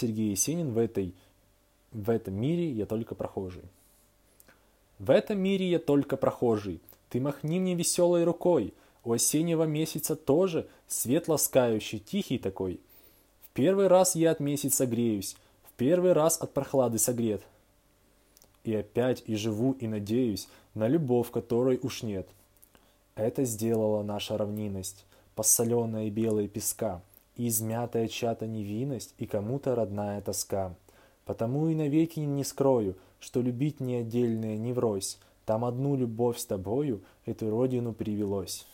Сергей Есенин в этой в этом мире я только прохожий. В этом мире я только прохожий. Ты махни мне веселой рукой. У осеннего месяца тоже свет ласкающий, тихий такой. В первый раз я от месяца греюсь, в первый раз от прохлады согрет. И опять и живу, и надеюсь на любовь, которой уж нет. Это сделала наша равнинность, посоленная белой песка, измятая чья-то невинность, и кому-то родная тоска. Потому и навеки не скрою, что любить не отдельное не врозь, там одну любовь с тобою эту родину привелось.